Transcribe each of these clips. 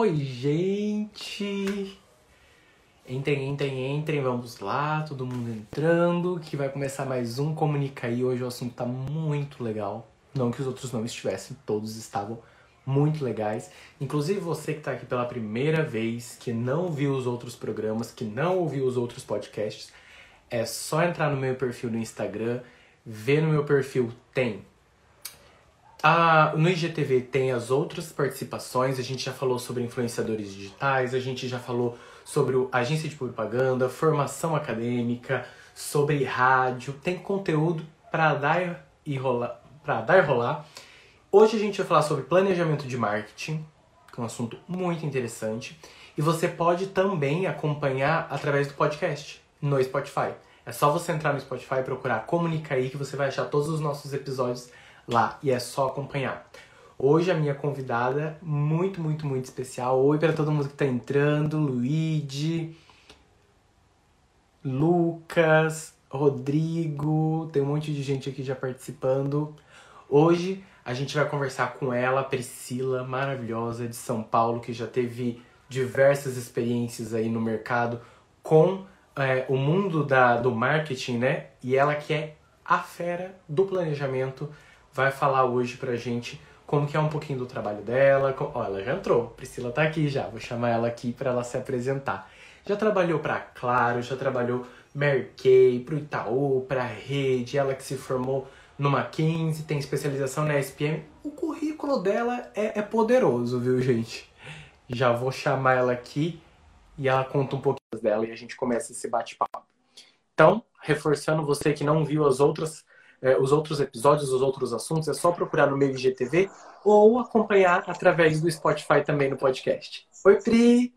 Oi, gente! Entrem, entrem, entrem, vamos lá, todo mundo entrando, que vai começar mais um Comunica aí. Hoje o assunto tá muito legal. Não que os outros não estivessem, todos estavam muito legais. Inclusive você que tá aqui pela primeira vez, que não viu os outros programas, que não ouviu os outros podcasts, é só entrar no meu perfil no Instagram, ver no meu perfil tem no IGTV tem as outras participações, a gente já falou sobre influenciadores digitais, a gente já falou sobre agência de propaganda, formação acadêmica, sobre rádio, tem conteúdo para dar e rolar, para dar e rolar. Hoje a gente vai falar sobre planejamento de marketing, que é um assunto muito interessante, e você pode também acompanhar através do podcast no Spotify. É só você entrar no Spotify e procurar Comunica aí que você vai achar todos os nossos episódios lá e é só acompanhar. Hoje a minha convidada, muito, muito, muito especial. Oi para todo mundo que está entrando, Luigi, Lucas, Rodrigo, tem um monte de gente aqui já participando. Hoje a gente vai conversar com ela, Priscila, maravilhosa de São Paulo, que já teve diversas experiências aí no mercado com é, o mundo da, do marketing, né? E ela que é a fera do planejamento vai falar hoje pra gente como que é um pouquinho do trabalho dela. Com... Ela já entrou, Priscila tá aqui já, vou chamar ela aqui para ela se apresentar. Já trabalhou para Claro, já trabalhou Mary Kay, pro Itaú, pra Rede, ela que se formou no Mackenzie, tem especialização na SPM. O currículo dela é, é poderoso, viu, gente? Já vou chamar ela aqui e ela conta um pouquinho dela e a gente começa esse bate-papo. Então, reforçando você que não viu as outras é, os outros episódios, os outros assuntos, é só procurar no meu IGTV ou acompanhar através do Spotify também no podcast. Oi, Pri!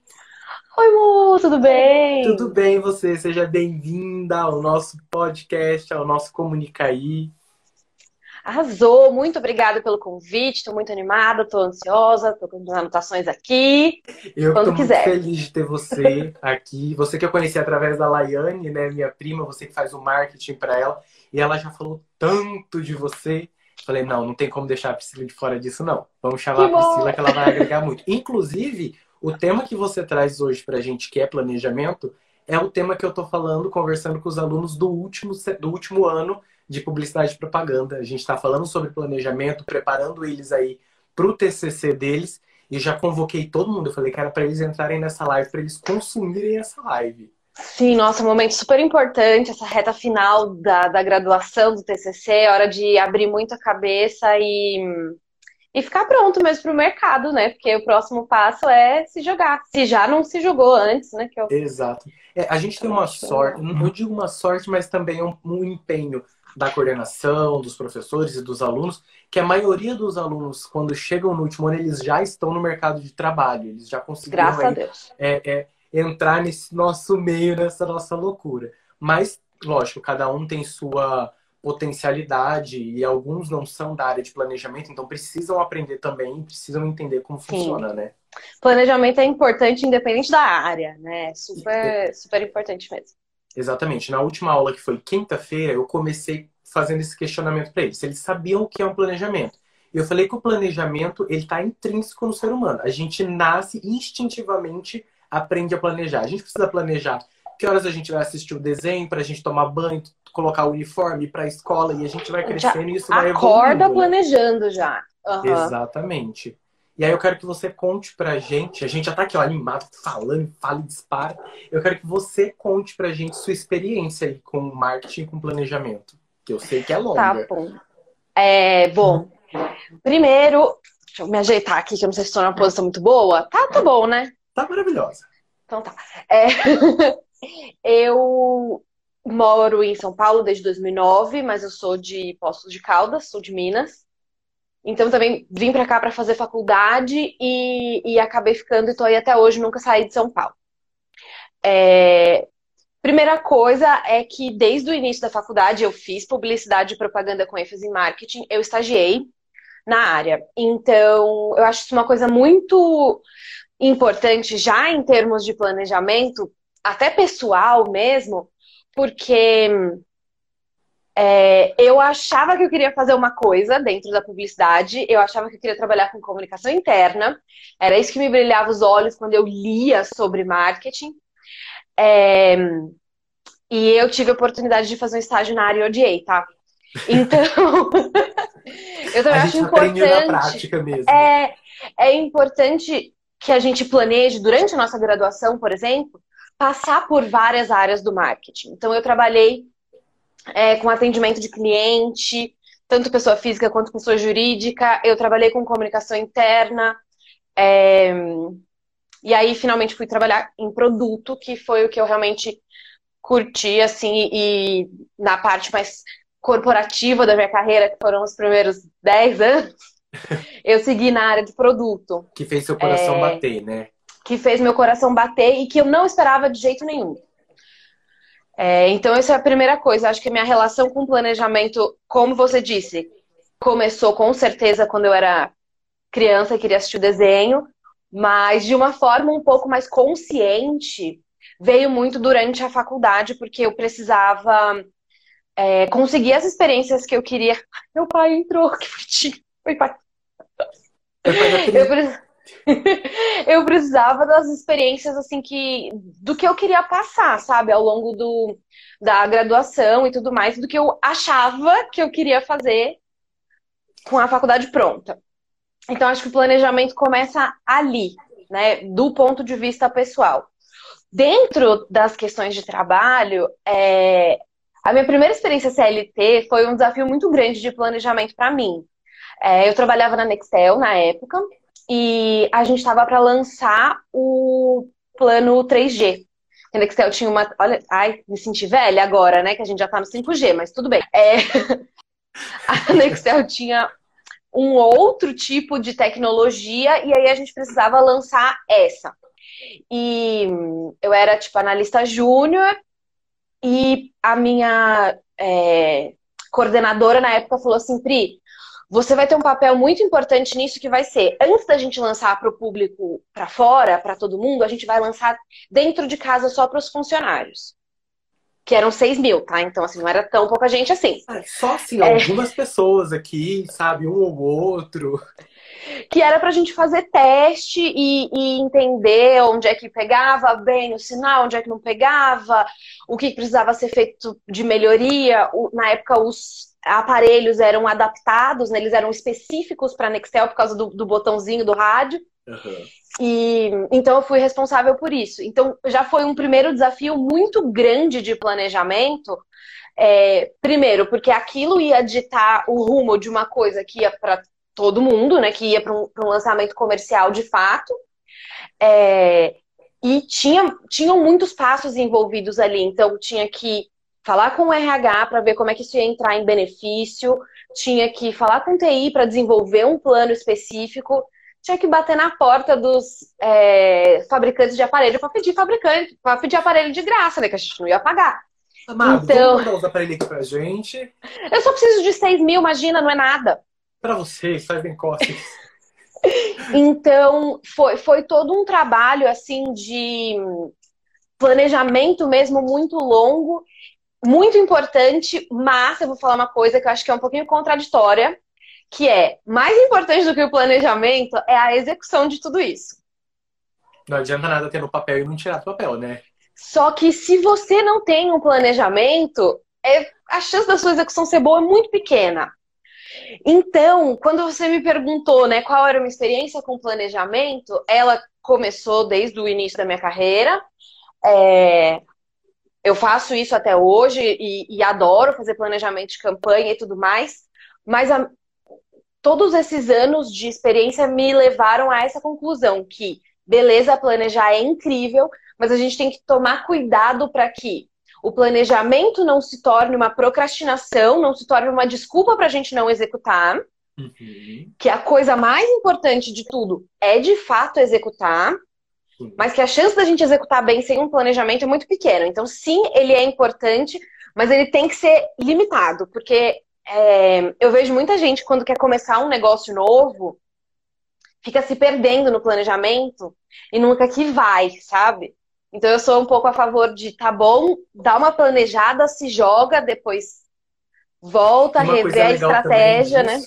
Oi, Mu, tudo bem? Tudo bem, você? Seja bem-vinda ao nosso podcast, ao nosso Comunicaí. Arrasou, muito obrigada pelo convite, estou muito animada, estou ansiosa, estou com as anotações aqui. Eu estou muito feliz de ter você aqui. Você que eu conheci através da Laiane, né, minha prima, você que faz o marketing para ela. E ela já falou tanto de você. Falei, não, não tem como deixar a Priscila de fora disso, não. Vamos chamar que a Priscila que ela vai agregar muito. Inclusive, o tema que você traz hoje pra gente, que é planejamento, é o tema que eu tô falando, conversando com os alunos do último, do último ano de publicidade e propaganda. A gente está falando sobre planejamento, preparando eles aí para o TCC deles. E já convoquei todo mundo. Eu falei, cara, para eles entrarem nessa live, para eles consumirem essa live. Sim, nossa, um momento super importante, essa reta final da, da graduação do TCC, hora de abrir muito a cabeça e, e ficar pronto mesmo para o mercado, né? Porque o próximo passo é se jogar. Se já não se jogou antes, né? Que eu... Exato. É, a gente tem uma sorte, não digo uma sorte, mas também um, um empenho da coordenação, dos professores e dos alunos, que a maioria dos alunos, quando chegam no último ano, eles já estão no mercado de trabalho, eles já conseguiram aí. É, é, entrar nesse nosso meio, nessa nossa loucura. Mas, lógico, cada um tem sua potencialidade e alguns não são da área de planejamento, então precisam aprender também, precisam entender como Sim. funciona, né? Planejamento é importante independente da área, né? Super, super importante mesmo. Exatamente. Na última aula, que foi quinta-feira, eu comecei fazendo esse questionamento para eles. Eles sabiam o que é um planejamento. Eu falei que o planejamento ele está intrínseco no ser humano. A gente nasce instintivamente aprende a planejar. A gente precisa planejar que horas a gente vai assistir o desenho para a gente tomar banho, colocar o uniforme para a escola e a gente vai crescendo e isso vai evoluindo. Acorda né? planejando já. Uhum. Exatamente. E aí eu quero que você conte pra gente, a gente já tá aqui ó, animado, falando, fala e dispara. Eu quero que você conte pra gente sua experiência aí com marketing com planejamento, que eu sei que é longa. Tá bom. É, bom, primeiro, deixa eu me ajeitar aqui, que eu não sei se estou numa posição muito boa. Tá, tá bom, né? Tá maravilhosa. Então tá. É... eu moro em São Paulo desde 2009, mas eu sou de Poços de Caldas, sou de Minas. Então também vim para cá para fazer faculdade e, e, acabei ficando e tô aí até hoje, nunca saí de São Paulo. É... Primeira coisa é que desde o início da faculdade eu fiz publicidade e propaganda com ênfase em marketing, eu estagiei na área. Então, eu acho isso uma coisa muito importante já em termos de planejamento, até pessoal mesmo, porque É, eu achava que eu queria fazer uma coisa dentro da publicidade, eu achava que eu queria trabalhar com comunicação interna, era isso que me brilhava os olhos quando eu lia sobre marketing. É, e eu tive a oportunidade de fazer um estágio na área e odiei, tá? Então, eu também a acho importante. na prática mesmo. É, é importante que a gente planeje durante a nossa graduação, por exemplo, passar por várias áreas do marketing. Então, eu trabalhei é, com atendimento de cliente, tanto pessoa física quanto pessoa jurídica. Eu trabalhei com comunicação interna. É, e aí, finalmente, fui trabalhar em produto, que foi o que eu realmente curti, assim, e na parte mais corporativa da minha carreira, que foram os primeiros 10 anos, eu segui na área de produto. Que fez seu coração é, bater, né? Que fez meu coração bater e que eu não esperava de jeito nenhum. É, então, essa é a primeira coisa. Acho que a minha relação com planejamento, como você disse, começou com certeza quando eu era criança e queria assistir o desenho, mas de uma forma um pouco mais consciente, veio muito durante a faculdade, porque eu precisava é, conseguir as experiências que eu queria. Meu pai entrou, que bonitinho. Oi, pai. Eu, eu precisava das experiências assim que do que eu queria passar, sabe, ao longo do, da graduação e tudo mais, do que eu achava que eu queria fazer com a faculdade pronta. Então acho que o planejamento começa ali, né, do ponto de vista pessoal. Dentro das questões de trabalho, é, a minha primeira experiência CLT foi um desafio muito grande de planejamento para mim. É, eu trabalhava na Nextel na época e a gente estava para lançar o plano 3G. A Nextel tinha uma. Olha, ai, me senti velha agora, né? Que a gente já tá no 5G, mas tudo bem. É... a Nextel tinha um outro tipo de tecnologia e aí a gente precisava lançar essa. E eu era, tipo, analista júnior e a minha é, coordenadora na época falou assim, Pri, você vai ter um papel muito importante nisso que vai ser, antes da gente lançar para o público para fora, para todo mundo, a gente vai lançar dentro de casa só para os funcionários. Que eram 6 mil, tá? Então, assim, não era tão pouca gente assim. É, só assim, é... algumas pessoas aqui, sabe? Um ou outro. Que era pra gente fazer teste e, e, entender onde é que pegava bem o sinal, onde é que não pegava, o que precisava ser feito de melhoria. Na época, os aparelhos eram adaptados, né? eles eram específicos para Nextel por causa do, do, botãozinho do rádio. Uhum. E então eu fui responsável por isso. Então já foi um primeiro desafio muito grande de planejamento. É, primeiro, porque aquilo ia ditar o rumo de uma coisa que ia para todo mundo, né? Que ia para um, um, lançamento comercial de fato. É, e tinha, tinham muitos passos envolvidos ali. Então tinha que falar com o RH para ver como é que isso ia entrar em benefício, tinha que falar com o TI para desenvolver um plano específico, tinha que bater na porta dos é, fabricantes de aparelho para pedir fabricante, para pedir aparelho de graça, né? Que a gente não ia pagar. Amado, então, vamos mandar os aparelhos aqui pra gente. Eu só preciso de 6 mil, imagina, não é nada. Para você, faz bem costas. então, foi, foi todo um trabalho, assim, de planejamento mesmo muito longo muito importante, mas eu vou falar uma coisa que eu acho que é um pouquinho contraditória, que é mais importante do que o planejamento é a execução de tudo isso. Não adianta nada ter no papel e não tirar do papel, né? Só que se você não tem um planejamento, é, a chance da sua execução ser boa é muito pequena. Então, quando você me perguntou, né, qual era a minha experiência com planejamento, ela começou desde o início da minha carreira. É, eu faço isso até hoje e, e, adoro fazer planejamento de campanha e tudo mais, mas a, todos esses anos de experiência me levaram a essa conclusão que beleza, planejar é incrível, mas a gente tem que tomar cuidado para que o planejamento não se torne uma procrastinação, não se torne uma desculpa para a gente não executar. Uhum. Que a coisa mais importante de tudo é de fato executar mas que a chance da gente executar bem sem um planejamento é muito pequena. Então, sim, ele é importante, mas ele tem que ser limitado, porque é, eu vejo muita gente quando quer começar um negócio novo, fica se perdendo no planejamento e nunca que vai, sabe? Então eu sou um pouco a favor de, tá bom, dá uma planejada, se joga, depois volta rever a estratégia, né?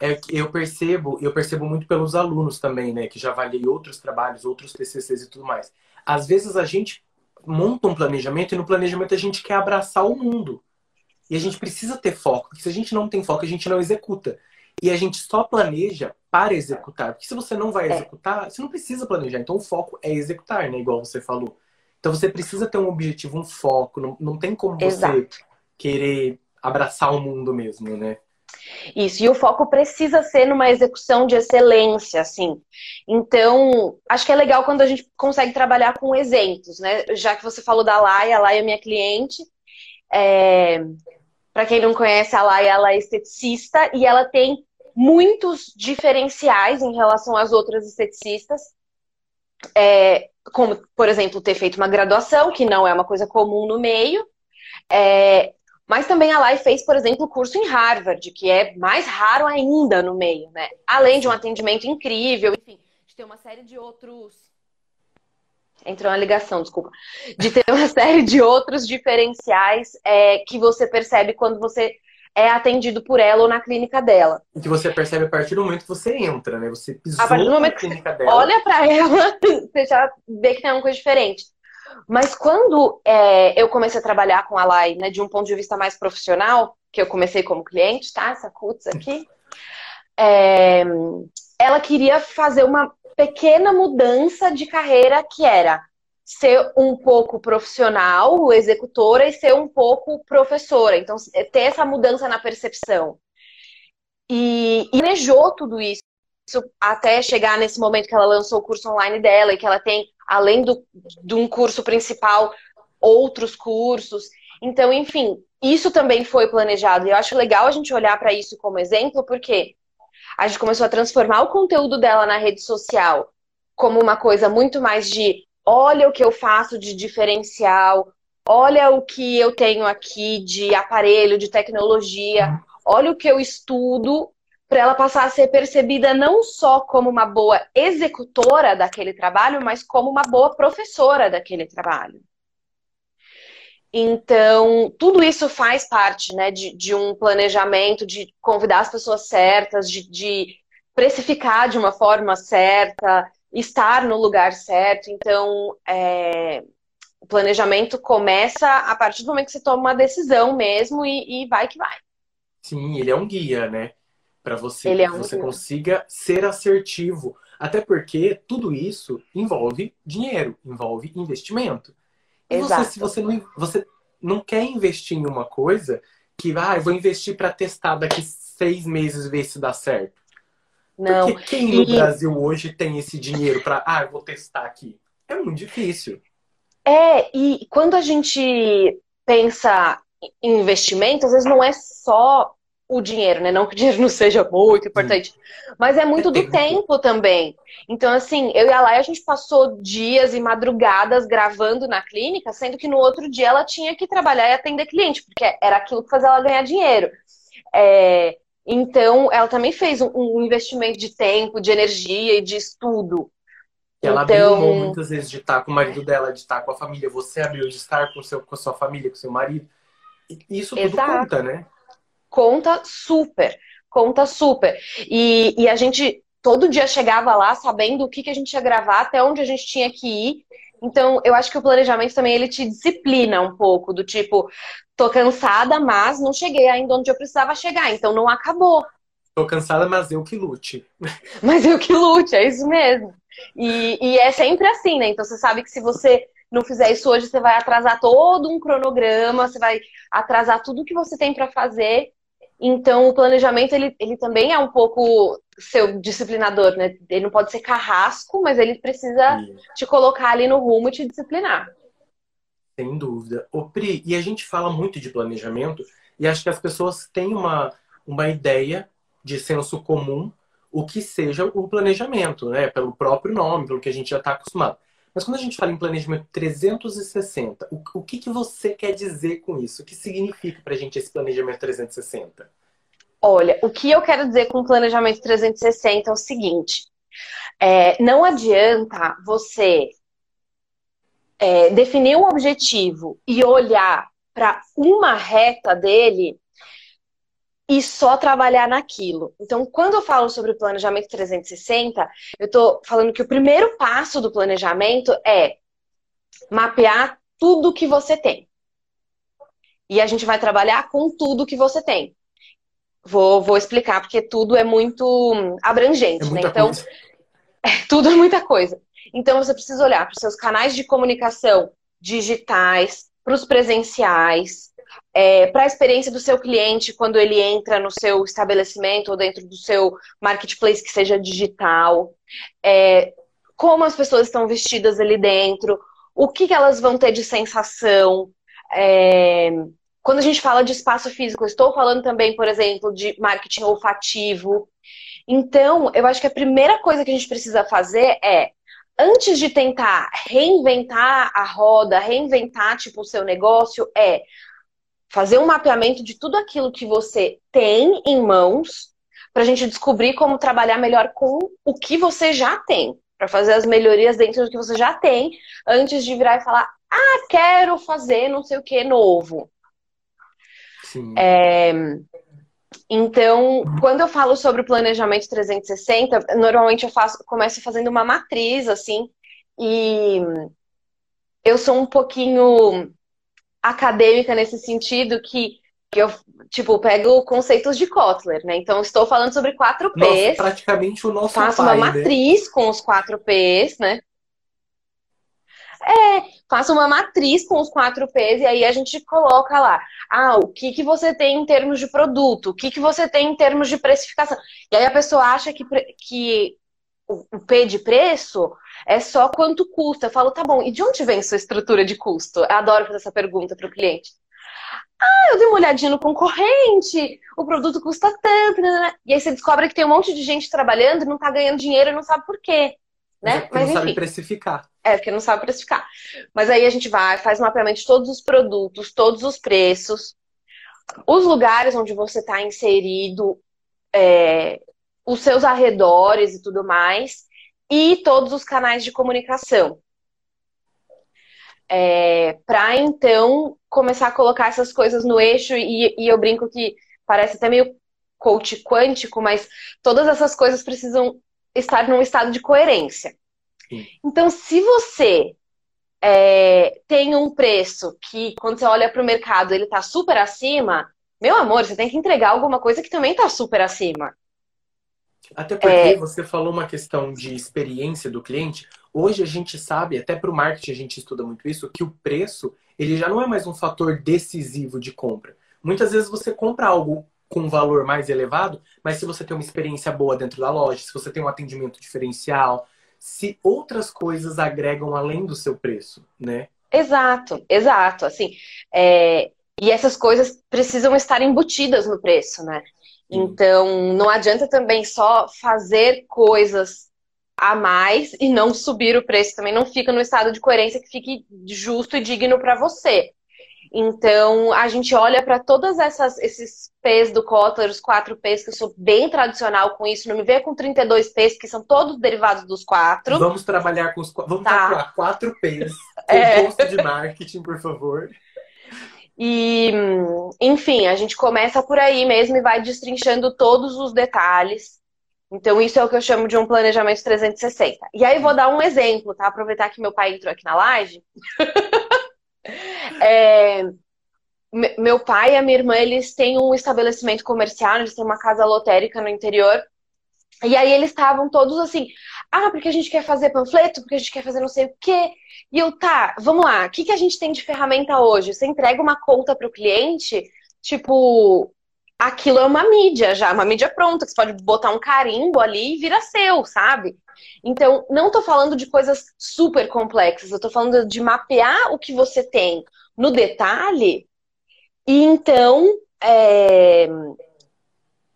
É que eu percebo, eu percebo muito pelos alunos também, né? Que já avaliei outros trabalhos, outros TCCs e tudo mais. Às vezes a gente monta um planejamento e no planejamento a gente quer abraçar o mundo. E a gente precisa ter foco, porque se a gente não tem foco, a gente não executa. E a gente só planeja para executar. Porque se você não vai é. executar, você não precisa planejar. Então o foco é executar, né? Igual você falou. Então você precisa ter um objetivo, um foco. Não, não tem como você Exato. querer abraçar o mundo mesmo, né? Isso, e o foco precisa ser numa execução de excelência, assim. Então, acho que é legal quando a gente consegue trabalhar com exemplos, né? Já que você falou da Laia, a Laia é minha cliente. É... Para quem não conhece, a Laia ela é esteticista e ela tem muitos diferenciais em relação às outras esteticistas. É... Como, por exemplo, ter feito uma graduação, que não é uma coisa comum no meio. É, mas também a Lai fez, por exemplo, o curso em Harvard, que é mais raro ainda no meio, né? Além de um atendimento incrível, enfim, de ter uma série de outros. Entrou uma ligação, desculpa. De ter uma série de outros diferenciais é, que você percebe quando você é atendido por ela ou na clínica dela. E que você percebe a partir do momento que você entra, né? Você pisou a partir do momento na clínica dela. Olha para ela, você já vê que tem uma coisa diferente. Mas quando é, eu comecei a trabalhar com a Lai, né, de um ponto de vista mais profissional, que eu comecei como cliente, tá? Essa CUTS aqui. É, ela queria fazer uma pequena mudança de carreira que era ser um pouco profissional, executora, e ser um pouco professora. Então, ter essa mudança na percepção. E, e planejou tudo isso até chegar nesse momento que ela lançou o curso online dela e que ela tem além do, de um curso principal, outros cursos. Então, enfim, isso também foi planejado. E eu acho legal a gente olhar para isso como exemplo, porque a gente começou a transformar o conteúdo dela na rede social como uma coisa muito mais de olha o que eu faço de diferencial, olha o que eu tenho aqui de aparelho, de tecnologia, olha o que eu estudo para ela passar a ser percebida não só como uma boa executora daquele trabalho, mas como uma boa professora daquele trabalho. Então, tudo isso faz parte né, de, de um planejamento, de convidar as pessoas certas, de, de precificar de uma forma certa, estar no lugar certo. Então, é, o planejamento começa a partir do momento que você toma uma decisão mesmo e, e vai que vai. Sim, ele é um guia, né? Para você, Ele é um você consiga ser assertivo. Até porque tudo isso envolve dinheiro, envolve investimento. E Exato. você, se você não, você não quer investir em uma coisa que, ah, eu vou investir para testar daqui seis meses ver se dá certo. Não. Porque quem no e... Brasil hoje tem esse dinheiro para, ah, eu vou testar aqui? É muito difícil. É, e quando a gente pensa em investimento, às vezes não é só o dinheiro, né? Não que o dinheiro não seja muito importante, mas é muito do tempo também. Então, assim, eu e a Laia, a gente passou dias e madrugadas gravando na clínica, sendo que no outro dia ela tinha que trabalhar e atender cliente, porque era aquilo que fazia ela ganhar dinheiro. É, então, ela também fez um, um, investimento de tempo, de energia e de estudo. Ela então... abriu muitas vezes de estar com o marido dela, de estar com a família. Você abriu de estar com, seu, com a sua família, com seu marido. Isso tudo Exato. conta, né? Conta super, conta super. E, e a gente todo dia chegava lá sabendo o que, que a gente ia gravar, até onde a gente tinha que ir. Então, eu acho que o planejamento também ele te disciplina um pouco, do tipo, tô cansada, mas não cheguei ainda onde eu precisava chegar, então não acabou. Tô cansada, mas eu que lute. Mas eu que lute, é isso mesmo. E, e é sempre assim, né? Então você sabe que se você não fizer isso hoje, você vai atrasar todo um cronograma, você vai atrasar tudo que você tem para fazer então, o planejamento, ele, ele também é um pouco seu disciplinador, né? Ele não pode ser carrasco, mas ele precisa Sim. te colocar ali no rumo e te disciplinar. Sem dúvida. Ô, Pri, e a gente fala muito de planejamento, e acho que as pessoas têm uma, uma ideia de senso comum o que seja o planejamento, né? Pelo próprio nome, pelo que a gente já está acostumado. Mas quando a gente fala em planejamento 360, o, o que, que você quer dizer com isso? O que significa para a gente esse planejamento 360? Olha, o que eu quero dizer com planejamento 360 é o seguinte: é, não adianta você é, definir um objetivo e olhar para uma reta dele e só trabalhar naquilo. Então, quando eu falo sobre o planejamento 360, eu estou falando que o primeiro passo do planejamento é mapear tudo que você tem. E a gente vai trabalhar com tudo que você tem. Vou, vou explicar, porque tudo é muito abrangente, É né? Então, coisa. tudo é muita coisa. Então, você precisa olhar para os seus canais de comunicação digitais, para os presenciais, para a experiência do seu cliente quando ele entra no seu estabelecimento ou dentro do seu marketplace que seja digital, é, como as pessoas estão vestidas ali dentro, o que, que elas vão ter de sensação. é, quando a gente fala de espaço físico, estou falando também, por exemplo, de marketing olfativo. Então, eu acho que a primeira coisa que a gente precisa fazer é, antes de tentar reinventar a roda, reinventar tipo o seu negócio, é fazer um mapeamento de tudo aquilo que você tem em mãos para a gente descobrir como trabalhar melhor com o que você já tem, para fazer as melhorias dentro do que você já tem, antes de virar e falar, ah, quero fazer não sei o que novo. Sim. É, Então, quando eu falo sobre o planejamento 360, normalmente eu faço, começo fazendo uma matriz, assim, e eu sou um pouquinho acadêmica nesse sentido que, que eu, tipo, pego conceitos de Kotler, né? Então, estou falando sobre quatro Nossa, P's, praticamente o nosso faço pai, uma né? matriz com os quatro P's, né? É, faço uma matriz com os quatro P's e aí a gente coloca lá, ah, o que que você tem em termos de produto, o que que você tem em termos de precificação. E aí a pessoa acha que, que o P de preço é só quanto custa. Eu falo, tá bom, e de onde vem sua estrutura de custo? Eu adoro fazer essa pergunta para o cliente. Ah, eu dei uma olhadinha no concorrente, o produto custa tanto, né, né, né. e aí você descobre que tem um monte de gente trabalhando e não tá ganhando dinheiro e não sabe por quê, Mas é né? Mas não sabe precificar. É, porque não sabe precificar. Mas aí a gente vai, faz um mapeamento de todos os produtos, todos os preços, os lugares onde você está inserido, é, os seus arredores e tudo mais, e todos os canais de comunicação. É, para então começar a colocar essas coisas no eixo, e, e eu brinco que parece até meio coach quântico, mas todas essas coisas precisam estar num estado de coerência. Sim. Então, se você é, tem um preço que, quando você olha para o mercado, ele está super acima, meu amor, você tem que entregar alguma coisa que também está super acima. Até porque É. você falou uma questão de experiência do cliente. Hoje a gente sabe, até para o marketing a gente estuda muito isso, que o preço ele já não é mais um fator decisivo de compra. Muitas vezes você compra algo com um valor mais elevado, mas se você tem uma experiência boa dentro da loja, se você tem um atendimento diferencial, se outras coisas agregam além do seu preço, né? Exato, exato. Assim, é, e essas coisas precisam estar embutidas no preço, né? Então, não adianta também só fazer coisas a mais e não subir o preço. Também não fica no estado de coerência que fique justo e digno para você. Então, a gente olha para todas essas esses P's do Kotler, os quatro P's, que eu sou bem tradicional com isso, não me venha com 32 P's, que são todos derivados dos quatro. Vamos trabalhar com os. Vamos Tá. calcular quatro P's. É. Composto de marketing, por favor. E, enfim, a gente começa por aí mesmo e vai destrinchando todos os detalhes. Então, isso é o que eu chamo de um planejamento 360. E aí, vou dar um exemplo, tá? Aproveitar que meu pai entrou aqui na live. É, me- meu pai e a minha irmã, eles têm um estabelecimento comercial, eles têm uma casa lotérica no interior. E aí, eles estavam todos assim: ah, porque a gente quer fazer panfleto, porque a gente quer fazer não sei o quê. E eu, tá, vamos lá, o que que a gente tem de ferramenta hoje? Você entrega uma conta para o cliente, tipo, aquilo é uma mídia já, uma mídia pronta, que você pode botar um carimbo ali e vira seu, sabe? Então, não tô falando de coisas super complexas, eu tô falando de mapear o que você tem no detalhe e então é,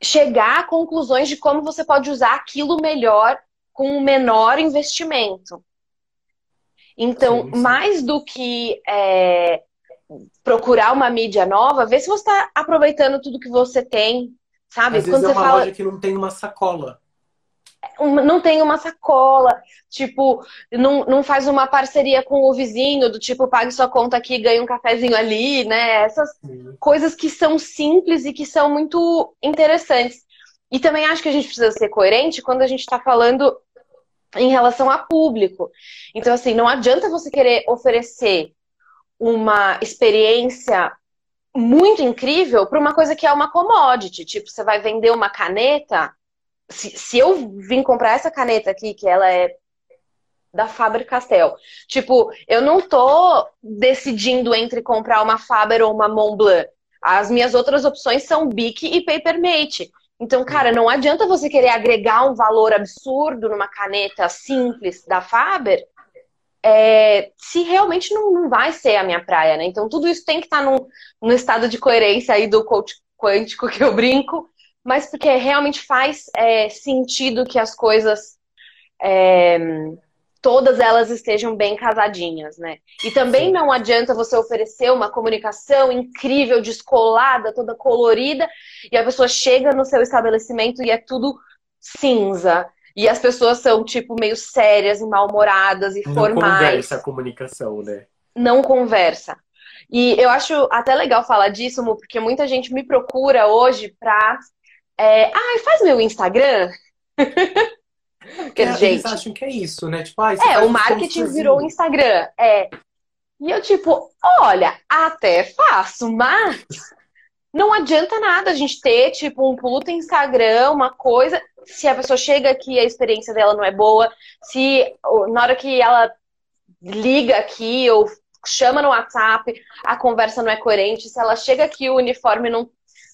chegar a conclusões de como você pode usar aquilo melhor com o menor investimento. Então, Sim, sim. mais do que é, procurar uma mídia nova, vê se você está aproveitando tudo que você tem, sabe? Às vezes Quando é você uma fala. loja que não tem uma sacola. não tem uma sacola, tipo, não, não faz uma parceria com o vizinho, do tipo, pague sua conta aqui e ganhe um cafezinho ali, né? Essas Sim. coisas que são simples e que são muito interessantes. E também acho que a gente precisa ser coerente quando a gente está falando em relação a público. Então, assim, não adianta você querer oferecer uma experiência muito incrível para uma coisa que é uma commodity. Tipo, você vai vender uma caneta. Se, se eu vim comprar essa caneta aqui, que ela é da Faber-Castell. Tipo, eu não tô decidindo entre comprar uma Faber ou uma Montblanc. As minhas outras opções são Bic e Papermate. Então, cara, não adianta você querer agregar um valor absurdo numa caneta simples da Faber é, se realmente não, não, vai ser a minha praia, né? Então, tudo isso tem que estar tá num, estado de coerência aí do coach quântico que eu brinco, mas porque realmente faz é, sentido que as coisas. É, todas elas estejam bem casadinhas, né? E também Sim. não adianta você oferecer uma comunicação incrível, descolada, toda colorida, e a pessoa chega no seu estabelecimento e é tudo cinza. E as pessoas são, tipo, meio sérias e mal-humoradas e não formais. Não conversa a comunicação, né? Não conversa. E eu acho até legal falar disso, Mu, porque muita gente me procura hoje pra. É, ah, faz meu Instagram? Porque é, gente... Eles acham que é isso, né? Tipo, ah, é, o marketing virou o Instagram. É. E eu, tipo, olha, até faço, mas não adianta nada a gente ter, tipo, um puto Instagram, uma coisa. Se a pessoa chega aqui e a experiência dela não é boa, se na hora que ela liga aqui ou chama no WhatsApp, a conversa não é coerente, se ela chega aqui o uniforme não,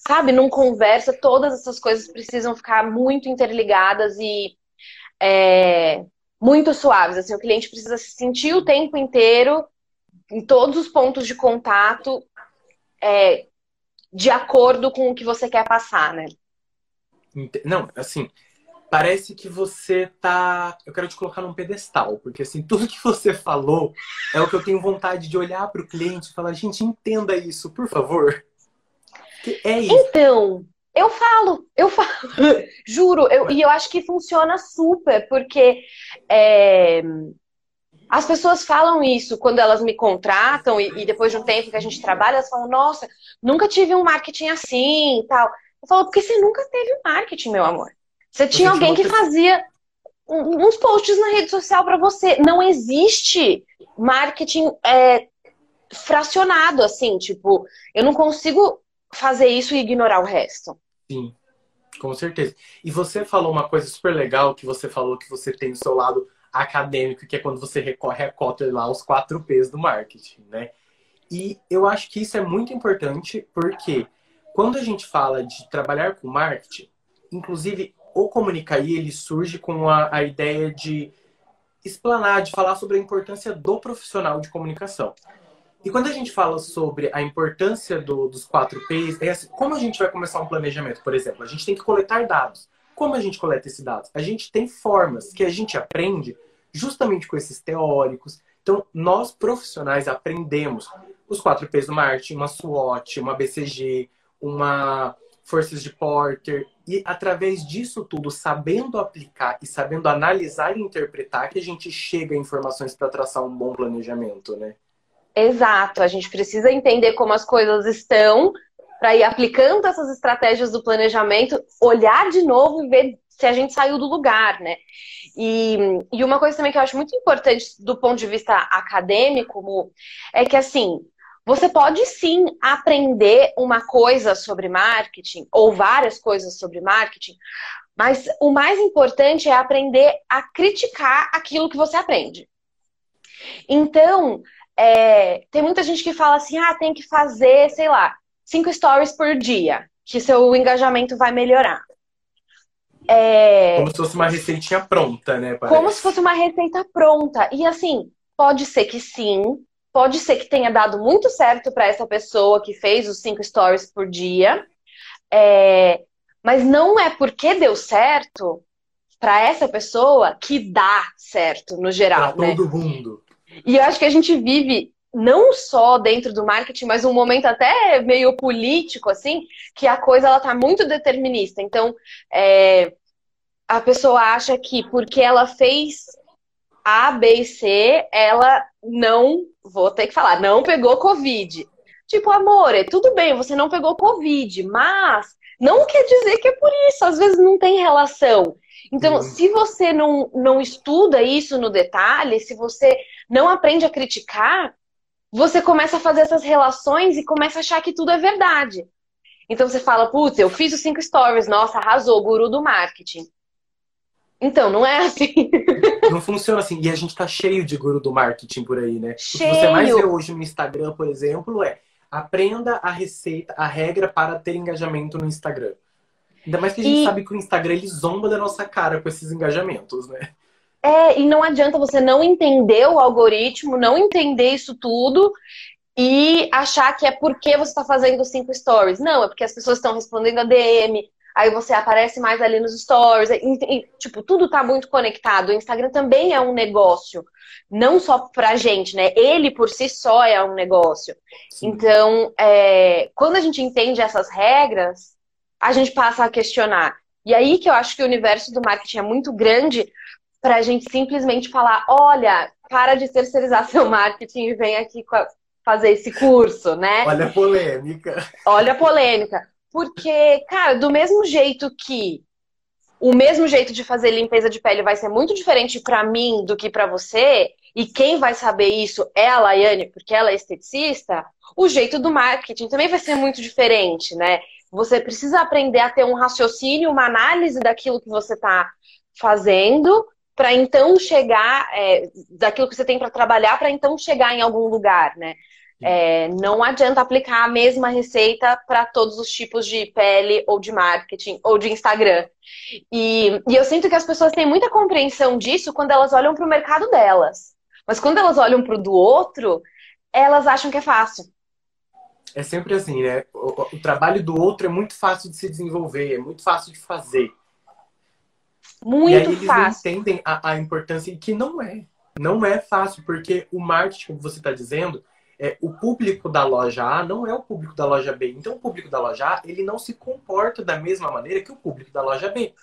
sabe, não conversa, todas essas coisas precisam ficar muito interligadas e é, muito suaves. Assim, o cliente precisa se sentir o tempo inteiro em todos os pontos de contato é, de acordo com o que você quer passar, né? Não, assim, parece que você tá. Eu quero te colocar num pedestal, porque assim, tudo que você falou é o que eu tenho vontade de olhar para o cliente e falar, gente, entenda isso, por favor. é isso. Então, eu falo, eu falo, juro, eu, e eu acho que funciona super, porque é, as pessoas falam isso quando elas me contratam e, e, depois de um tempo que a gente trabalha, elas falam, nossa, nunca tive um marketing assim e tal. Eu falo, porque você nunca teve um marketing, meu amor. Você tinha alguém que fazia uns posts na rede social para você. Não existe marketing é, fracionado, assim, tipo, eu não consigo fazer isso e ignorar o resto. Sim, com certeza. E você falou uma coisa super legal, que você falou que você tem o seu lado acadêmico, que é quando você recorre a cota lá os quatro P's do marketing, né? E eu acho que isso é muito importante, porque quando a gente fala de trabalhar com marketing, inclusive o Comunicaí, ele surge com a, a ideia de explanar, de falar sobre a importância do profissional de comunicação. E quando a gente fala sobre a importância do, dos quatro P's, é assim, como a gente vai começar um planejamento, por exemplo? A gente tem que coletar dados. Como a gente coleta esses dados? A gente tem formas que a gente aprende justamente com esses teóricos. Então, nós profissionais aprendemos os quatro P's do marketing, uma SWOT, uma BCG, uma Forças de Porter, e através disso tudo, sabendo aplicar e sabendo analisar e interpretar, que a gente chega a informações para traçar um bom planejamento, né? Exato, a gente precisa entender como as coisas estão para ir aplicando essas estratégias do planejamento, olhar de novo e ver se a gente saiu do lugar, né? E, e uma coisa também que eu acho muito importante do ponto de vista acadêmico é que assim você pode sim aprender uma coisa sobre marketing ou várias coisas sobre marketing, mas o mais importante é aprender a criticar aquilo que você aprende. Então, é, tem muita gente que fala assim: ah, tem que fazer, sei lá, cinco stories por dia, que seu engajamento vai melhorar. É... Como se fosse uma receitinha pronta, né? Parece. Como se fosse uma receita pronta. E assim, pode ser que sim, pode ser que tenha dado muito certo para essa pessoa que fez os cinco stories por dia, é... mas não é porque deu certo para essa pessoa que dá certo no geral. Pra né? todo mundo. E eu acho que a gente vive não só dentro do marketing, mas um momento até meio político, assim, que a coisa ela tá muito determinista. Então, é, a pessoa acha que porque ela fez A, B e C, ela não, vou ter que falar, não pegou Covid. Tipo, amor, é tudo bem, você não pegou Covid, mas não quer dizer que é por isso, às vezes não tem relação. Então, uhum. se você não, não estuda isso no detalhe, se você não aprende a criticar, você começa a fazer essas relações e começa a achar que tudo é verdade. Então você fala, putz, eu fiz os cinco stories, nossa, arrasou, guru do marketing. Então, não é assim. Não funciona assim. E a gente tá cheio de guru do marketing por aí, né? Cheio. O que você mais vê hoje no Instagram, por exemplo, é aprenda a receita, a regra para ter engajamento no Instagram. Ainda mais que a gente e... sabe que o Instagram ele zomba da nossa cara com esses engajamentos, né? É, e não adianta você não entender o algoritmo, não entender isso tudo e achar que é porque você está fazendo cinco stories. Não, é porque as pessoas estão respondendo a DM, aí você aparece mais ali nos stories. E, e, tipo, tudo tá muito conectado. O Instagram também é um negócio, não só pra gente, né? Ele por si só é um negócio. Sim. Então, é, quando a gente entende essas regras, a gente passa a questionar. E aí que eu acho que o universo do marketing é muito grande para a gente simplesmente falar: olha, para de terceirizar seu marketing e vem aqui fazer esse curso, né? Olha a polêmica. Olha a polêmica. Porque, cara, do mesmo jeito que o mesmo jeito de fazer limpeza de pele vai ser muito diferente para mim do que para você, e quem vai saber isso é a Laiane, porque ela é esteticista, o jeito do marketing também vai ser muito diferente, né? Você precisa aprender a ter um raciocínio, uma análise daquilo que você está fazendo, para então chegar, é, daquilo que você tem para trabalhar, para então chegar em algum lugar, né? É, não adianta aplicar a mesma receita para todos os tipos de pele, ou de marketing, ou de Instagram. E, e eu sinto que as pessoas têm muita compreensão disso quando elas olham para o mercado delas. Mas quando elas olham para o do outro, elas acham que é fácil. É sempre assim, né? O, o, trabalho do outro é muito fácil de se desenvolver, é muito fácil de fazer. Muito e aí eles fácil. não entendem a, a importância que não é. Não é fácil, porque o marketing, como você está dizendo, é, o público da loja A não é o público da loja B. Então, o público da loja A, ele não se comporta da mesma maneira que o público da loja B.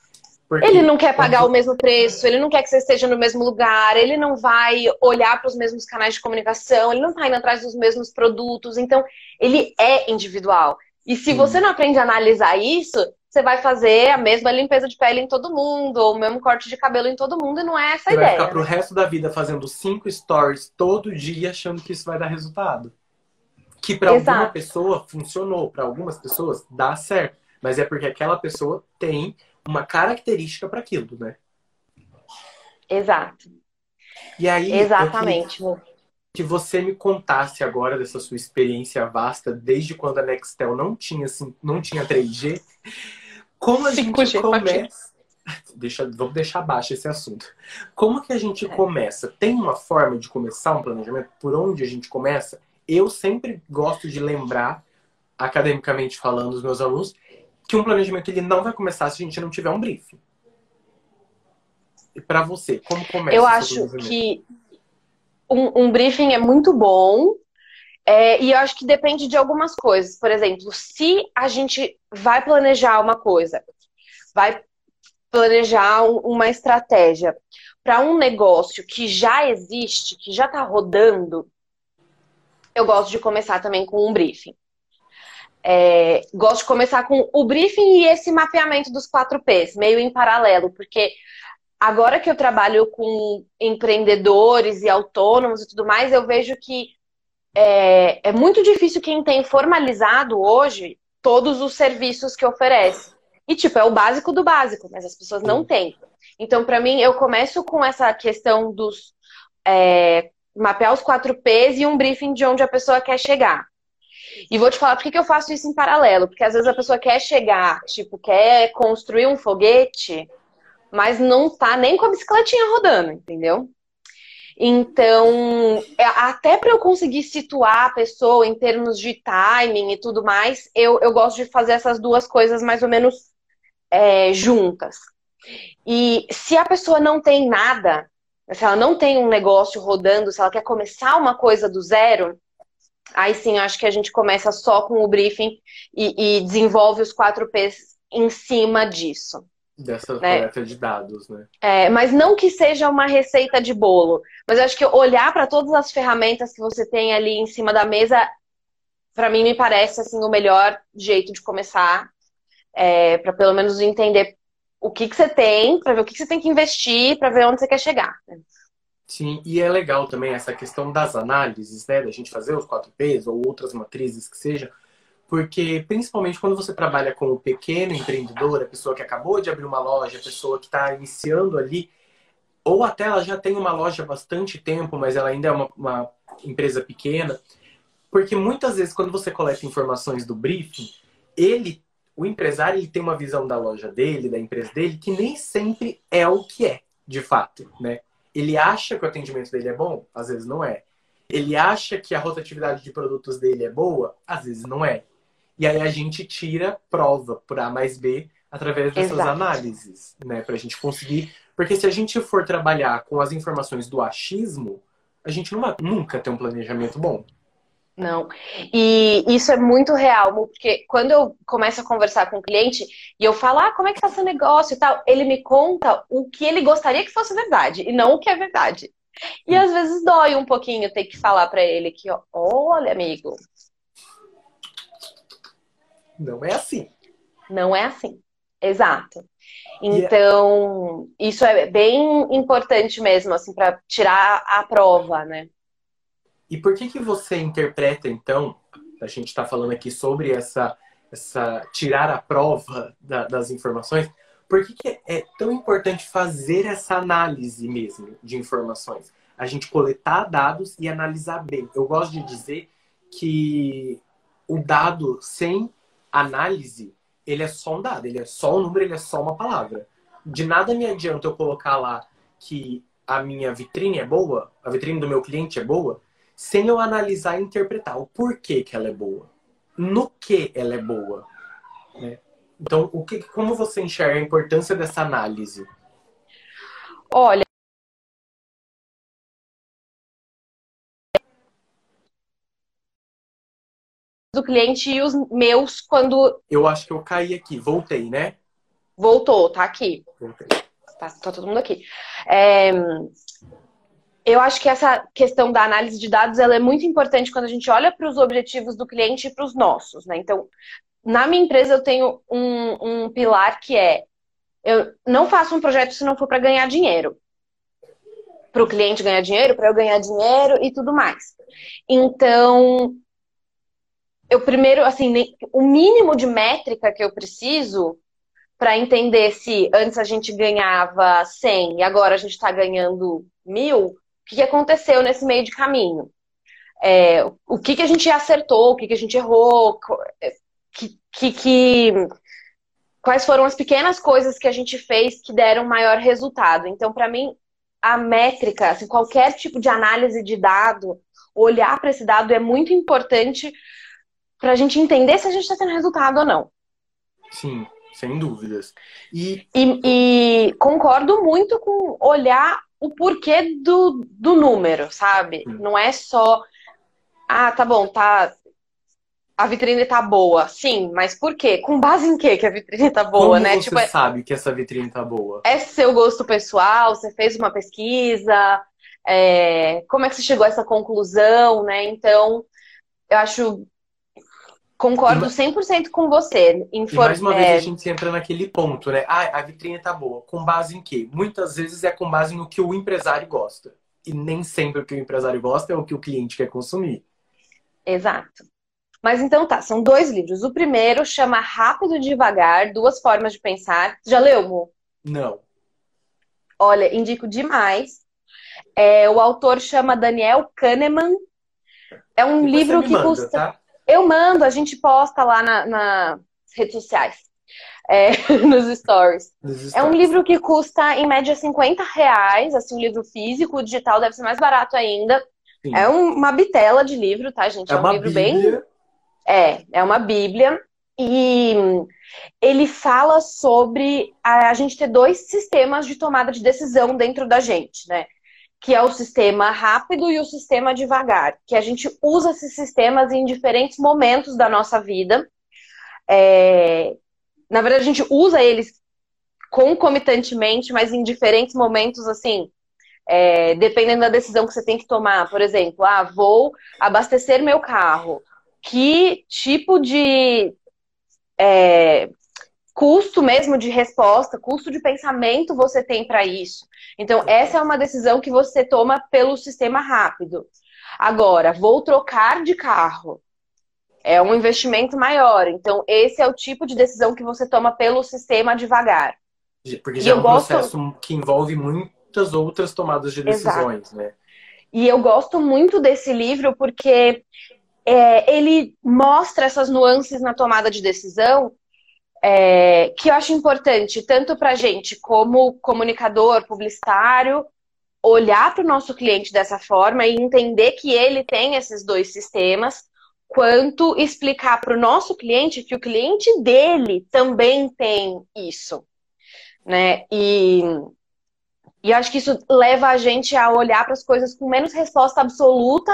Porque ele não quer pagar o mesmo preço, ele não quer que você esteja no mesmo lugar, ele não vai olhar para os mesmos canais de comunicação, ele não está indo atrás dos mesmos produtos. Então, ele é individual. E se Sim. você não aprende a analisar isso, você vai fazer a mesma limpeza de pele em todo mundo, ou o mesmo corte de cabelo em todo mundo, e não é essa você a ideia. Vai ficar pro resto da vida fazendo cinco stories todo dia achando que isso vai dar resultado. Que para alguma pessoa funcionou, para algumas pessoas dá certo, mas é porque aquela pessoa tem uma característica para aquilo, né? Exato. E aí, exatamente. Que você me contasse agora dessa sua experiência vasta, desde quando a Nextel não tinha, assim, não tinha 3G, como a gente começa. Deixa, vamos deixar baixo esse assunto. Como que a gente é. começa? Tem uma forma de começar um planejamento? Por onde a gente começa? Eu sempre gosto de lembrar, academicamente falando, os meus alunos, que um planejamento ele não vai começar se a gente não tiver um briefing. E para você, como começa? Eu acho que um, um briefing é muito bom é, e eu acho que depende de algumas coisas. Por exemplo, se a gente vai planejar uma coisa, vai planejar uma estratégia para um negócio que já existe, que já está rodando, eu gosto de começar também com um briefing. É, gosto de começar com o briefing e esse mapeamento dos quatro P's, meio em paralelo, porque agora que eu trabalho com empreendedores e autônomos e tudo mais, eu vejo que é, é muito difícil quem tem formalizado hoje todos os serviços que oferece. E, tipo, é o básico do básico, mas as pessoas não têm. Então, para mim, eu começo com essa questão dos. É, mapear os quatro P's e um briefing de onde a pessoa quer chegar. E vou te falar por que eu faço isso em paralelo. Porque às vezes a pessoa quer chegar, tipo, quer construir um foguete, mas não tá nem com a bicicletinha rodando, entendeu? Então, é, até para eu conseguir situar a pessoa em termos de timing e tudo mais, eu, eu gosto de fazer essas duas coisas mais ou menos é, juntas. E se a pessoa não tem nada, se ela não tem um negócio rodando, se ela quer começar uma coisa do zero, aí sim acho que a gente começa só com o briefing e, e desenvolve os quatro P's em cima disso. Dessa né? coleta de dados, né? É, mas não que seja uma receita de bolo. Mas eu acho que olhar para todas as ferramentas que você tem ali em cima da mesa, para mim me parece assim o melhor jeito de começar, é, para pelo menos entender o que, que você tem, para ver o que, que você tem que investir, para ver onde você quer chegar. Né? Sim, e é legal também essa questão das análises, né? Da gente fazer os 4Ps ou outras matrizes que seja, porque principalmente quando você trabalha com o pequeno empreendedor, a pessoa que acabou de abrir uma loja, a pessoa que está iniciando ali, ou até ela já tem uma loja há bastante tempo, mas ela ainda é uma, uma empresa pequena, porque muitas vezes quando você coleta informações do briefing, ele, o empresário, ele tem uma visão da loja dele, da empresa dele, que nem sempre é o que é, de fato, né? Ele acha que o atendimento dele é bom, às vezes não é. Ele acha que a rotatividade de produtos dele é boa, às vezes não é. E aí a gente tira prova por A mais B através dessas Exato. análises, né? Pra gente conseguir. Porque se a gente for trabalhar com as informações do achismo, a gente não vai nunca ter um planejamento bom. Não. E isso é muito real, porque quando eu começo a conversar com o cliente e eu falo, ah, como é que tá seu negócio e tal, ele me conta o que ele gostaria que fosse verdade e não o que é verdade. E às vezes dói um pouquinho ter que falar para ele que, ó, olha, amigo. Não é assim. Não é assim. Exato. É então, isso é bem importante mesmo, assim, para tirar a prova, né? E por que que você interpreta, então, a gente está falando aqui sobre essa, essa tirar a prova da, das informações, por que, que é tão importante fazer essa análise mesmo de informações? A gente coletar dados e analisar bem. Eu gosto de dizer que o dado sem análise, ele é só um dado, ele é só um número, ele é só uma palavra. De nada me adianta eu colocar lá que a minha vitrine é boa, a vitrine do meu cliente é boa, sem eu analisar e interpretar o porquê que ela é boa, no que ela é boa. Né? Então, o que, como você enxerga a importância dessa análise? Olha, do cliente e os meus quando. Eu acho que eu caí aqui, voltei, né? Voltou, tá aqui. Voltei. Tá, tá todo mundo aqui. É, eu acho que essa questão da análise de dados ela é muito importante quando a gente olha para os objetivos do cliente e para os nossos, né? Então, na minha empresa eu tenho um, um pilar que é eu não faço um projeto se não for para ganhar dinheiro. Para o cliente ganhar dinheiro, para eu ganhar dinheiro e tudo mais. Então, eu primeiro, assim, o mínimo de métrica que eu preciso para entender se antes a gente ganhava 100 e agora a gente está ganhando mil, o que, aconteceu nesse meio de caminho. É, o que, que a gente acertou, o que, que a gente errou, é, que, que, que, quais foram as pequenas coisas que a gente fez que deram maior resultado. Então, para mim, a métrica, assim, qualquer tipo de análise de dado, olhar para esse dado é muito importante para a gente entender se a gente está tendo resultado ou não. Sim, sem dúvidas. E... E, e concordo muito com olhar o porquê do, do número, sabe? Hum. Não é só, ah, tá bom, tá. A vitrine tá boa. Sim, mas por quê? Com base em quê que a vitrine tá boa, Como né? Você tipo, é sabe que essa vitrine tá boa? É seu gosto pessoal, você fez uma pesquisa, é... como é que você chegou a essa conclusão, né? Então, eu acho Concordo 100% com você. E mais uma vez a gente entra naquele ponto, né? Ah, a vitrine tá boa. Com base em quê? Muitas vezes é com base no que o empresário gosta. E nem sempre o que o empresário gosta é o que o cliente quer consumir. Exato. Mas então tá, são dois livros. O primeiro chama Rápido e Devagar, Duas Formas de Pensar. Já leu, Mo? Não. Olha, indico demais. É, o autor chama Daniel Kahneman. É um Depois livro que manda, custa. Tá? Eu mando, a gente posta lá na, nas redes sociais. É, nos, stories. nos, stories. É um livro que custa, em média, 50 reais, assim, um livro físico, o digital deve ser mais barato ainda. Sim. É um, uma bitela de livro, tá, gente? É, é um livro bíblia. bem. É, é uma bíblia. E ele fala sobre a gente ter dois sistemas de tomada de decisão dentro da gente, né? Que é o sistema rápido e o sistema devagar, que a gente usa esses sistemas em diferentes momentos da nossa vida. É... Na verdade, a gente usa eles concomitantemente, mas em diferentes momentos, assim, é, dependendo da decisão que você tem que tomar. Por exemplo, ah, vou abastecer meu carro. Que tipo de é, custo mesmo de resposta, custo de pensamento você tem para isso? Então, essa é uma decisão que você toma pelo sistema rápido. Agora, vou trocar de carro. É um investimento maior. Então, esse é o tipo de decisão que você toma pelo sistema devagar. Porque já e é um gosto... processo que envolve muitas outras tomadas de decisões, Exato. né? E eu gosto muito desse livro porque é, ele mostra essas nuances na tomada de decisão é, que eu acho importante, tanto para gente como comunicador, publicitário, olhar para o nosso cliente dessa forma e entender que ele tem esses dois sistemas, quanto explicar para o nosso cliente que o cliente dele também tem isso, né? E, e acho que isso leva a gente a olhar para as coisas com menos resposta absoluta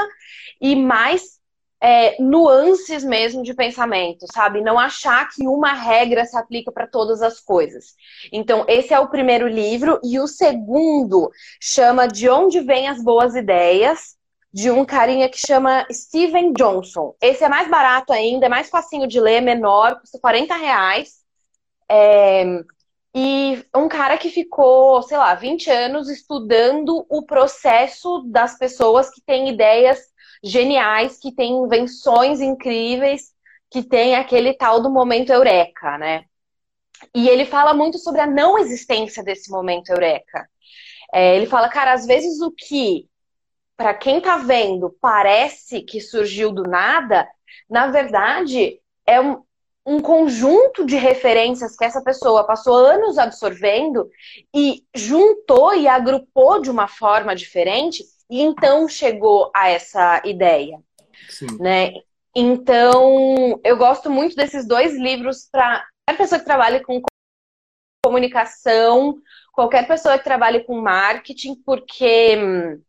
e mais é, nuances mesmo de pensamento, sabe? Não achar que uma regra se aplica para todas as coisas. Então, esse é o primeiro livro, e o segundo chama De Onde Vêm as Boas Ideias, de um carinha que chama Steven Johnson. Esse é mais barato ainda, é mais facinho de ler, menor, custa 40 reais. É... E um cara que ficou, sei lá, 20 anos estudando o processo das pessoas que têm ideias geniais, que têm invenções incríveis, que tem aquele tal do momento eureka, né? E ele fala muito sobre a não existência desse momento eureka. É, ele fala, cara, às vezes o que, para quem tá vendo, parece que surgiu do nada, na verdade, é um, um conjunto de referências que essa pessoa passou anos absorvendo e juntou e agrupou de uma forma diferente e então chegou a essa ideia. Sim. Né? Então, eu gosto muito desses dois livros para qualquer pessoa que trabalhe com comunicação, qualquer pessoa que trabalhe com marketing, porque hum,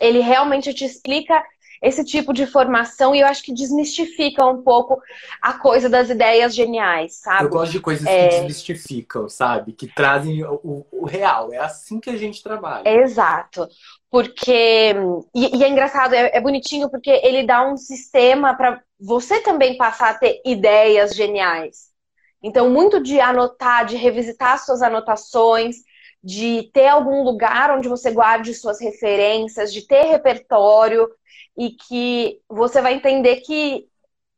ele realmente te explica esse tipo de formação e eu acho que desmistifica um pouco a coisa das ideias geniais, sabe? Eu gosto de coisas é... que desmistificam, sabe? Que trazem o, o, real. É assim que a gente trabalha. Exato. Porque. E, e é engraçado, é, é bonitinho porque ele dá um sistema para você também passar a ter ideias geniais. Então, muito de anotar, de revisitar suas anotações, de ter algum lugar onde você guarde suas referências, de ter repertório e que você vai entender que,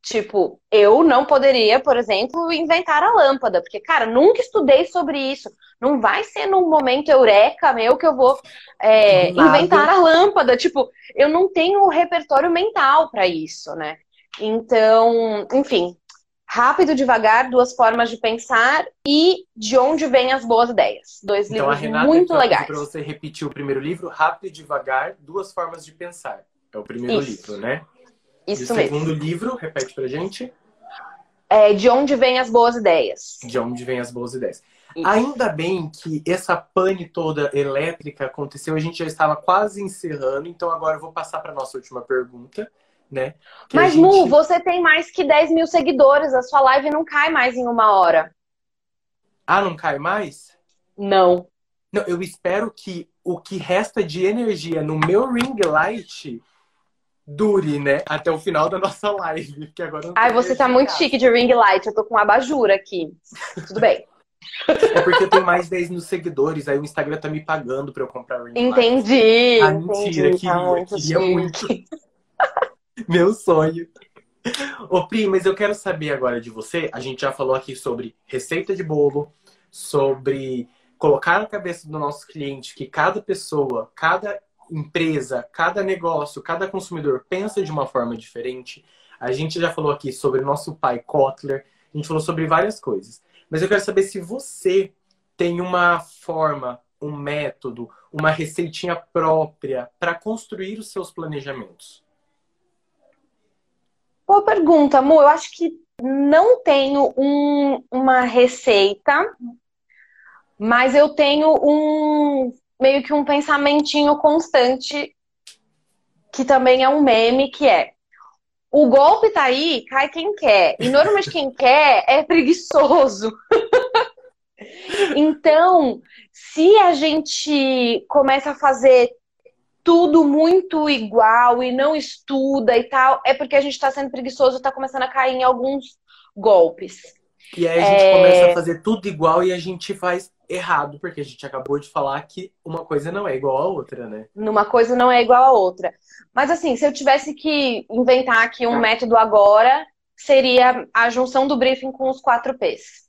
tipo, eu não poderia, por exemplo, inventar a lâmpada, porque, cara, nunca estudei sobre isso. Não vai ser num momento eureka meu que eu vou é, inventar a lâmpada. Tipo, eu não tenho o repertório mental para isso, né? Então, enfim, Rápido, devagar, duas formas de pensar e de onde vêm as boas ideias. Dois então, livros Renata, muito então, legais. Para você repetir o primeiro livro, Rápido e devagar, duas formas de pensar. É o primeiro Isso. livro, né? Isso e o mesmo. segundo livro, repete pra gente. É De onde vêm as boas ideias. De onde vêm as boas ideias. Ainda bem que essa pane toda elétrica aconteceu, a gente já estava quase encerrando, então agora eu vou passar para nossa última pergunta né? Que Mas, gente... Mu, você tem mais que 10 mil seguidores, a sua live não cai mais em uma hora. Ah, não cai mais? Não. Não, eu espero que o que resta de energia no meu ring light dure, né? Até o final da nossa live. Que agora Ai, você tá muito chique de ring light. Eu tô com abajur aqui. Tudo bem. É porque eu tenho mais 10 mil seguidores, aí o Instagram tá me pagando pra eu comprar light. Entendi. Ah, mentira, entendi, queria, tá queria muito. Meu sonho. Ô, Pri, mas eu quero saber agora de você. A gente já falou aqui sobre receita de bolo, sobre colocar na cabeça do nosso cliente que cada pessoa, cada empresa, cada negócio, cada consumidor pensa de uma forma diferente. A gente já falou aqui sobre o nosso pai Kotler, a gente falou sobre várias coisas. Mas eu quero saber se você tem uma forma, um método, uma receitinha própria para construir os seus planejamentos. Boa pergunta, amor. Eu acho que não tenho um, uma receita, mas eu tenho um meio que um pensamentinho constante que também é um meme que é o golpe tá aí, cai quem quer. E normalmente quem quer é preguiçoso. Então, se a gente começa a fazer tudo muito igual e não estuda e tal, é porque a gente está sendo preguiçoso e está começando a cair em alguns golpes. E aí a gente é... começa a fazer tudo igual e a gente faz errado, porque a gente acabou de falar que uma coisa não é igual à outra, né? Numa coisa não é igual à outra. Mas assim, se eu tivesse que inventar aqui um método agora, seria a junção do briefing com os quatro P's.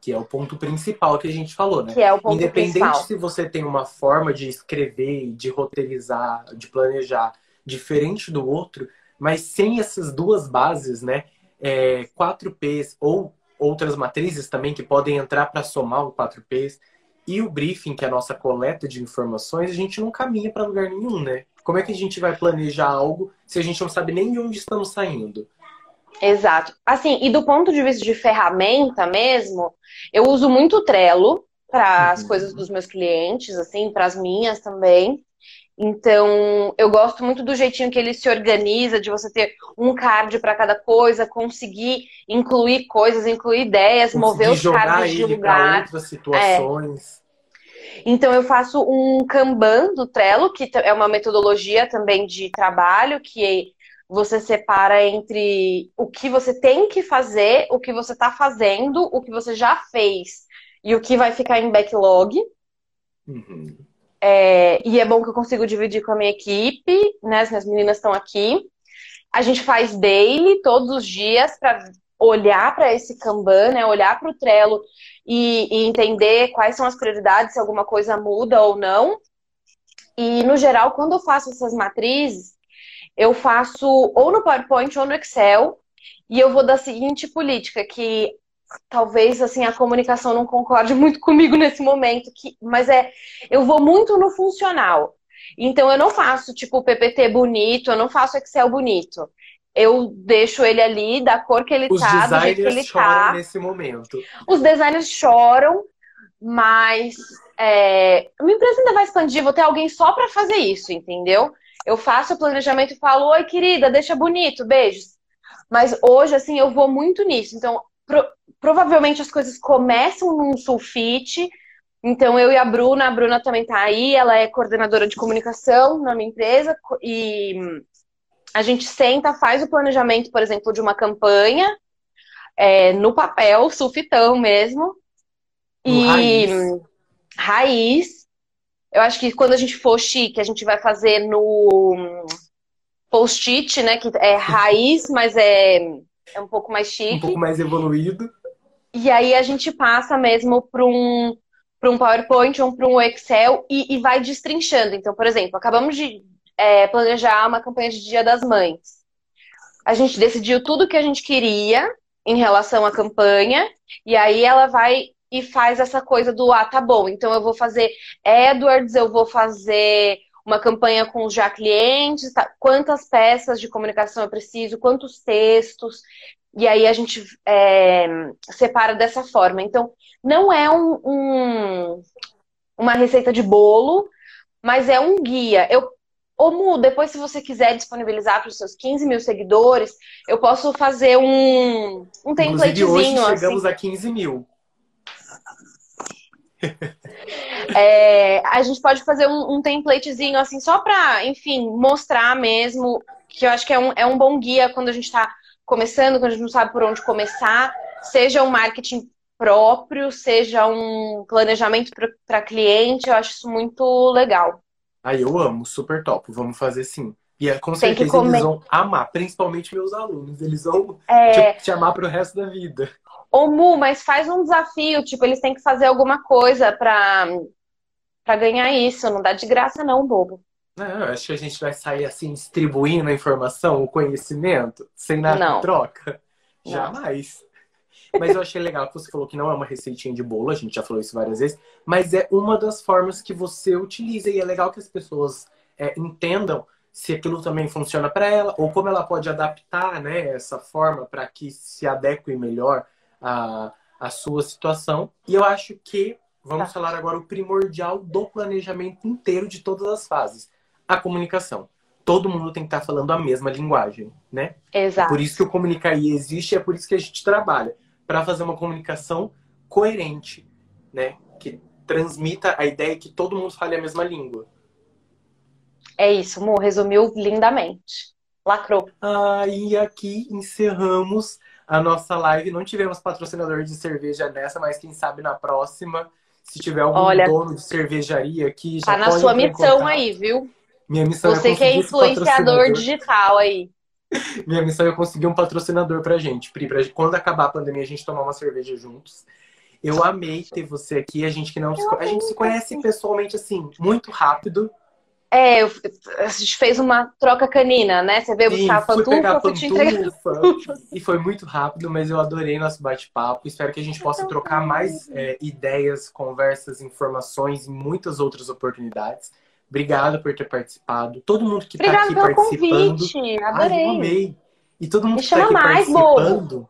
Que é o ponto principal que a gente falou, né? Que é o ponto Independente principal. se você tem uma forma de escrever, de roteirizar, de planejar diferente do outro, mas sem essas duas bases, né? É, 4Ps ou outras matrizes também que podem entrar para somar o 4Ps. E o briefing, que é a nossa coleta de informações, a gente não caminha para lugar nenhum, né? Como é que a gente vai planejar algo se a gente não sabe nem de onde estamos saindo? Exato. Assim, e do ponto de vista de ferramenta mesmo, eu uso muito o Trello para as uhum. coisas dos meus clientes, assim, para as minhas também. Então, eu gosto muito do jeitinho que ele se organiza, de você ter um card para cada coisa, conseguir incluir coisas, incluir ideias, conseguir mover os cards de lugar. outras situações. É. Então, eu faço um Kanban do Trello, que é uma metodologia também de trabalho, que você separa entre o que você tem que fazer, o que você está fazendo, o que você já fez e o que vai ficar em backlog. Uhum. É, e é bom que eu consigo dividir com a minha equipe, né? As minhas meninas estão aqui. A gente faz daily, todos os dias, para olhar para esse Kanban, né? Olhar para o Trello e, e entender quais são as prioridades, se alguma coisa muda ou não. E, no geral, quando eu faço essas matrizes, eu faço ou no PowerPoint ou no Excel, e eu vou da seguinte política, que talvez assim a comunicação não concorde muito comigo nesse momento, que, mas é eu vou muito no funcional. Então eu não faço tipo PPT bonito, eu não faço Excel bonito. Eu deixo ele ali da cor que ele Os tá, do jeito que ele tá. nesse momento. Os designers choram, mas é, minha empresa ainda vai expandir, vou ter alguém só para fazer isso, entendeu? Eu faço o planejamento e falo: "Oi, querida, deixa bonito, beijos". Mas hoje assim eu vou muito nisso. Então, pro, provavelmente as coisas começam num sulfite. Então, eu e a Bruna, a Bruna também tá aí, ela é coordenadora de comunicação na minha empresa e a gente senta, faz o planejamento, por exemplo, de uma campanha é, no papel, sulfitão mesmo. E raiz. raiz. Eu acho que quando a gente for chique, a gente vai fazer no post-it, né? Que é raiz, mas é, é um pouco mais chique. Um pouco mais evoluído. E aí a gente passa mesmo para um, para um PowerPoint ou para um Excel e, e, vai destrinchando. Então, por exemplo, acabamos de é, planejar uma campanha de Dia das Mães. A gente decidiu tudo que a gente queria em relação à campanha, e aí ela vai e faz essa coisa do ah, tá bom, então eu vou fazer Edwards, eu vou fazer uma campanha com já clientes, tá? quantas peças de comunicação eu preciso, quantos textos. E aí a gente é, separa dessa forma. Então, não é um, um, uma receita de bolo, mas é um guia. Eu, ô Mu, depois se você quiser disponibilizar para os seus 15 mil seguidores, eu posso fazer um, um templatezinho. Hoje chegamos assim. a 15 mil. É, a gente pode fazer um, um templatezinho assim, só para, enfim, mostrar mesmo, que eu acho que é um, é um bom guia quando a gente está começando, quando a gente não sabe por onde começar, seja um marketing próprio, seja um planejamento para cliente, eu acho isso muito legal. Aí eu amo, super top, vamos fazer sim. E é, com certeza eles vão amar, principalmente meus alunos, eles vão é... te, te amar pro resto da vida. Ô Mu, mas faz um desafio, tipo, eles têm que fazer alguma coisa pra, pra ganhar isso, não dá de graça não, bobo. Não, acho que a gente vai sair assim, distribuindo a informação, o conhecimento, sem nada não. em troca. Não. Jamais. Mas eu achei legal que você falou que não é uma receitinha de bolo, a gente já falou isso várias vezes, mas é uma das formas que você utiliza e é legal que as pessoas é, entendam se aquilo também funciona para ela ou como ela pode adaptar né, essa forma para que se adeque melhor à, à sua situação. E eu acho que vamos tá. falar agora o primordial do planejamento inteiro de todas as fases a comunicação. Todo mundo tem que estar falando a mesma linguagem, né? Exato. É por isso que o Comunicaí existe, é por isso que a gente trabalha para fazer uma comunicação coerente né, que transmita a ideia que todo mundo fale a mesma língua. É isso, Mo, resumiu lindamente. Lacrou. Ah, e aqui encerramos a nossa live. Não tivemos patrocinador de cerveja nessa, mas quem sabe na próxima, se tiver algum Olha, dono de cervejaria aqui, já Tá na sua missão aí, viu? Minha missão Você é que é influenciador digital aí. Minha missão é conseguir um patrocinador pra gente, Pri, pra quando acabar a pandemia a gente tomar uma cerveja juntos. Eu amei ter você aqui, a gente que não se, a gente se conhece pessoalmente assim, muito rápido. É, a gente fez uma troca canina, né? Você veio Sim, buscar a pegar pantufa, a fui te pantufa e foi muito rápido, mas eu adorei nosso bate-papo. Espero que a gente possa trocar mais é, ideias, conversas, informações e muitas outras oportunidades. Obrigado por ter participado. Todo mundo que está aqui pelo participando. convite, Ai, eu adorei. amei. E todo mundo Me que tá chama aqui mais, participando,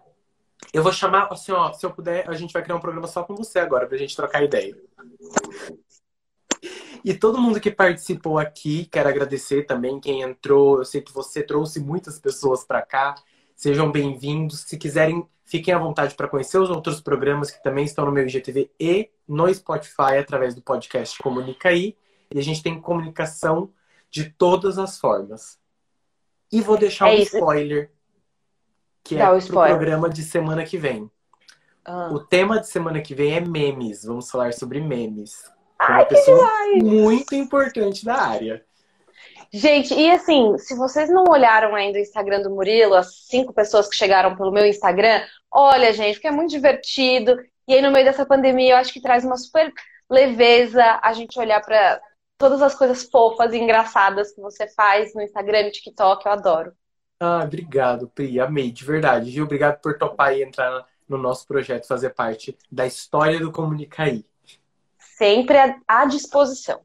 eu vou chamar, assim, ó, se eu puder, a gente vai criar um programa só com você agora, pra gente trocar ideia. E todo mundo que participou aqui, quero agradecer também quem entrou. Eu sei que você trouxe muitas pessoas para cá. Sejam bem-vindos. Se quiserem, fiquem à vontade para conhecer os outros programas que também estão no meu IGTV e no Spotify através do podcast Comunica aí. E a gente tem comunicação de todas as formas. E vou deixar É um isso. spoiler, que é Dá o pro programa de semana que vem. Ah. O tema de semana que vem é memes. Vamos falar sobre memes. Ai, uma que pessoa muito importante da área. Gente, e assim, se vocês não olharam ainda o Instagram do Murilo, as cinco pessoas que chegaram pelo meu Instagram, olha, gente, porque é muito divertido. E aí, no meio dessa pandemia, eu acho que traz uma super leveza a gente olhar para todas as coisas fofas e engraçadas que você faz no Instagram e TikTok. Eu adoro. Ah, obrigado, Pri. Amei, de verdade. Viu? Obrigado por topar e entrar no nosso projeto, fazer parte da história do Comunicaí. Sempre à disposição.